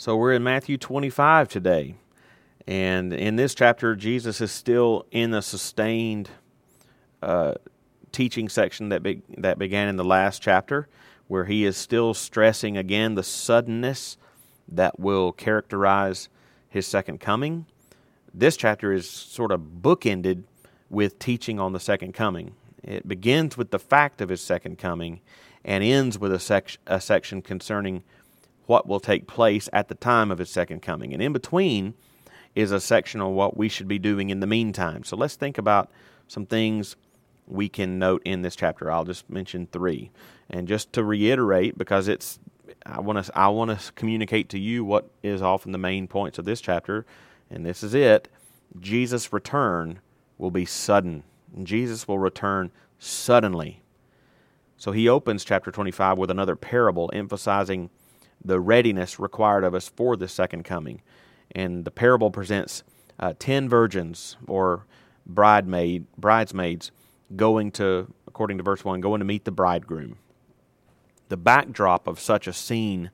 So we're in Matthew 25 today. And in this chapter, Jesus is still in the sustained uh, teaching section that, be- that began in the last chapter, where he is still stressing again the suddenness that will characterize his second coming. This chapter is sort of bookended with teaching on the second coming. It begins with the fact of his second coming and ends with a, sec- a section concerning what will take place at the time of his second coming. And in between is a section on what we should be doing in the meantime. So let's think about some things we can note in this chapter. I'll just mention three. And just to reiterate, because it's I want to I want to communicate to you what is often the main points of this chapter, and this is it. Jesus' return will be sudden. Jesus will return suddenly. So he opens chapter 25 with another parable emphasizing the readiness required of us for the second coming. And the parable presents uh, ten virgins or bridemaid bridesmaids going to, according to verse one, going to meet the bridegroom. The backdrop of such a scene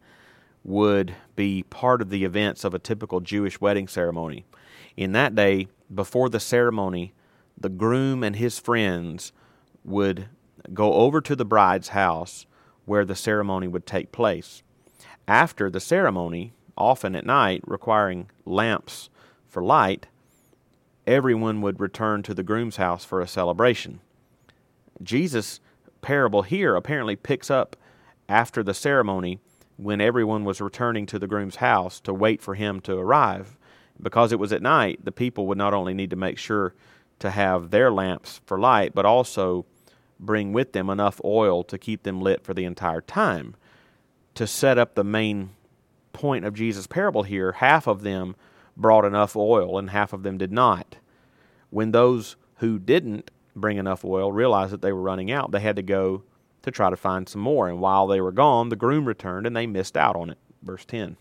would be part of the events of a typical Jewish wedding ceremony. In that day, before the ceremony, the groom and his friends would go over to the bride's house where the ceremony would take place. After the ceremony, often at night, requiring lamps for light, everyone would return to the groom's house for a celebration. Jesus' parable here apparently picks up after the ceremony when everyone was returning to the groom's house to wait for him to arrive. Because it was at night, the people would not only need to make sure to have their lamps for light, but also bring with them enough oil to keep them lit for the entire time to set up the main point of Jesus' parable here, half of them brought enough oil and half of them did not. When those who didn't bring enough oil realized that they were running out, they had to go to try to find some more. And while they were gone, the groom returned and they missed out on it. Verse 10.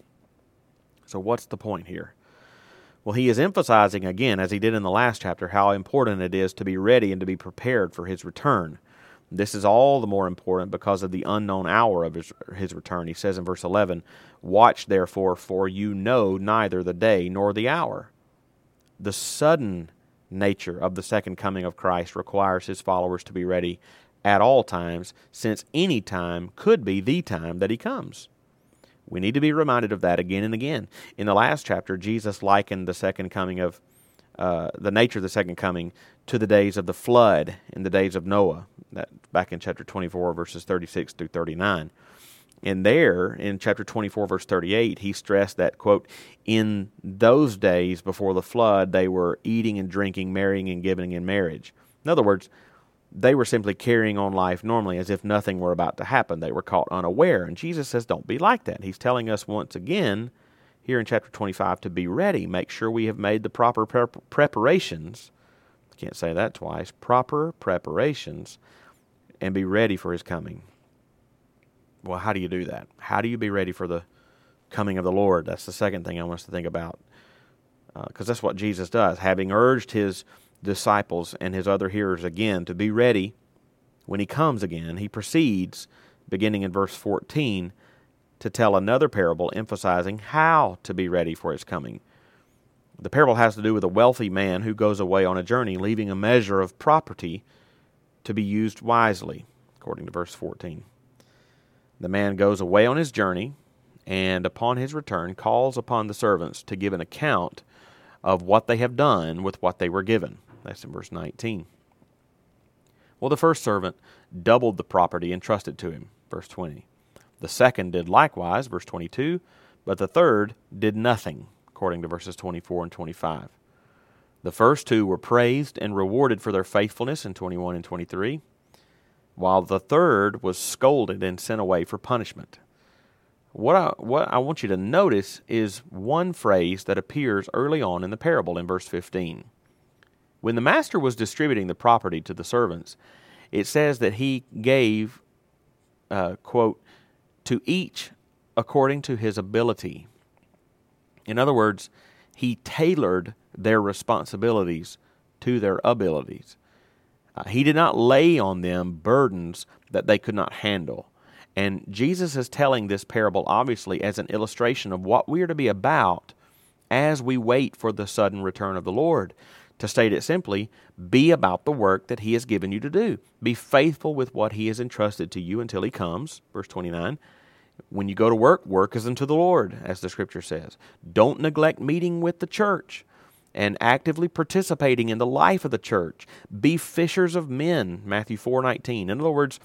So, what's the point here? Well, he is emphasizing again, as he did in the last chapter, how important it is to be ready and to be prepared for his return. This is all the more important because of the unknown hour of his, his return. He says in verse 11, Watch therefore, for you know neither the day nor the hour. The sudden nature of the second coming of Christ requires his followers to be ready at all times, since any time could be the time that he comes. We need to be reminded of that again and again. In the last chapter, Jesus likened the second coming of uh, the nature of the second coming to the days of the flood in the days of Noah. That back in chapter 24, verses 36 through 39. And there, in chapter 24, verse 38, he stressed that, quote, in those days before the flood, they were eating and drinking, marrying and giving in marriage. In other words, they were simply carrying on life normally as if nothing were about to happen. They were caught unaware. And Jesus says, don't be like that. He's telling us once again here in chapter 25 to be ready. Make sure we have made the proper preparations. Can't say that twice. Proper preparations and be ready for his coming. Well, how do you do that? How do you be ready for the coming of the Lord? That's the second thing I want us to think about. Because uh, that's what Jesus does. Having urged his disciples and his other hearers again to be ready when he comes again, he proceeds, beginning in verse 14, to tell another parable emphasizing how to be ready for his coming. The parable has to do with a wealthy man who goes away on a journey, leaving a measure of property to be used wisely, according to verse 14. The man goes away on his journey, and upon his return calls upon the servants to give an account of what they have done with what they were given. That's in verse 19. Well, the first servant doubled the property entrusted to him, verse 20. The second did likewise, verse 22, but the third did nothing, according to verses 24 and 25. The first two were praised and rewarded for their faithfulness in 21 and 23, while the third was scolded and sent away for punishment. What I, what I want you to notice is one phrase that appears early on in the parable in verse 15. When the master was distributing the property to the servants, it says that he gave, uh, quote, to each according to his ability. In other words, he tailored their responsibilities to their abilities. Uh, he did not lay on them burdens that they could not handle. And Jesus is telling this parable obviously as an illustration of what we are to be about as we wait for the sudden return of the Lord. To state it simply, be about the work that He has given you to do. Be faithful with what He has entrusted to you until He comes. Verse 29. When you go to work, work as unto the Lord, as the Scripture says. Don't neglect meeting with the church and actively participating in the life of the church. Be fishers of men, Matthew 4:19. In other words,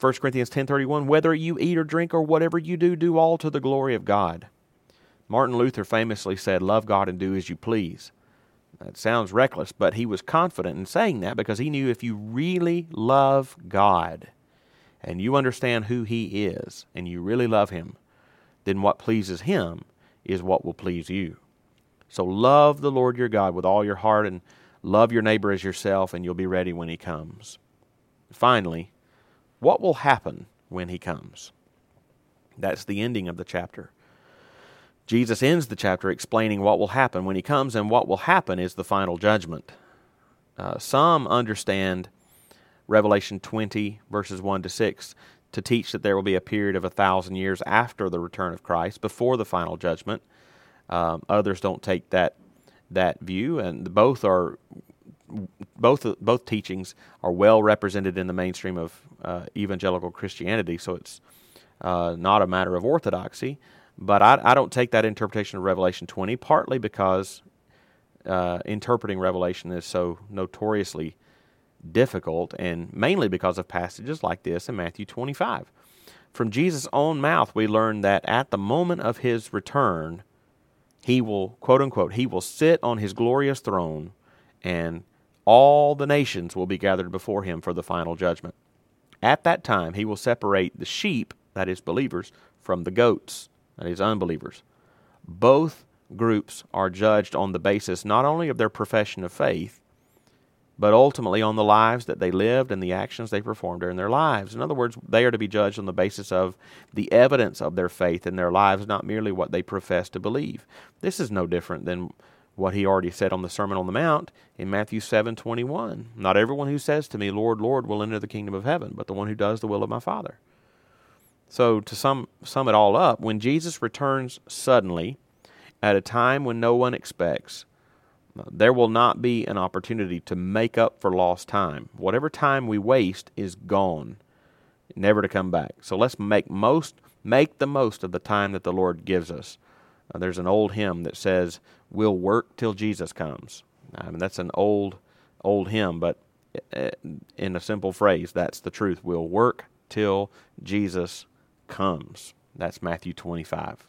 1 Corinthians 10:31, whether you eat or drink or whatever you do, do all to the glory of God. Martin Luther famously said, "Love God and do as you please." That sounds reckless, but he was confident in saying that because he knew if you really love God and you understand who He is and you really love Him, then what pleases Him is what will please you. So love the Lord your God with all your heart and love your neighbor as yourself, and you'll be ready when He comes. Finally, what will happen when He comes? That's the ending of the chapter. Jesus ends the chapter explaining what will happen when he comes, and what will happen is the final judgment. Uh, some understand Revelation 20, verses 1 to 6, to teach that there will be a period of a thousand years after the return of Christ, before the final judgment. Um, others don't take that that view, and both are both both teachings are well represented in the mainstream of uh, evangelical Christianity. So it's uh, not a matter of orthodoxy. But I, I don't take that interpretation of Revelation 20, partly because uh, interpreting Revelation is so notoriously difficult, and mainly because of passages like this in Matthew 25. From Jesus' own mouth, we learn that at the moment of his return, he will, quote unquote, he will sit on his glorious throne, and all the nations will be gathered before him for the final judgment. At that time, he will separate the sheep, that is, believers, from the goats that is, unbelievers. Both groups are judged on the basis not only of their profession of faith, but ultimately on the lives that they lived and the actions they performed during their lives. In other words, they are to be judged on the basis of the evidence of their faith in their lives, not merely what they profess to believe. This is no different than what he already said on the Sermon on the Mount in Matthew 7:21. Not everyone who says to me, "Lord, Lord," will enter the kingdom of heaven, but the one who does the will of my Father. So, to sum, sum it all up, when Jesus returns suddenly, at a time when no one expects, there will not be an opportunity to make up for lost time. Whatever time we waste is gone, never to come back. So let's make most make the most of the time that the Lord gives us. Uh, there's an old hymn that says, "We'll work till Jesus comes." I mean, that's an old old hymn, but uh, in a simple phrase, that's the truth. We'll work till Jesus comes. That's Matthew 25.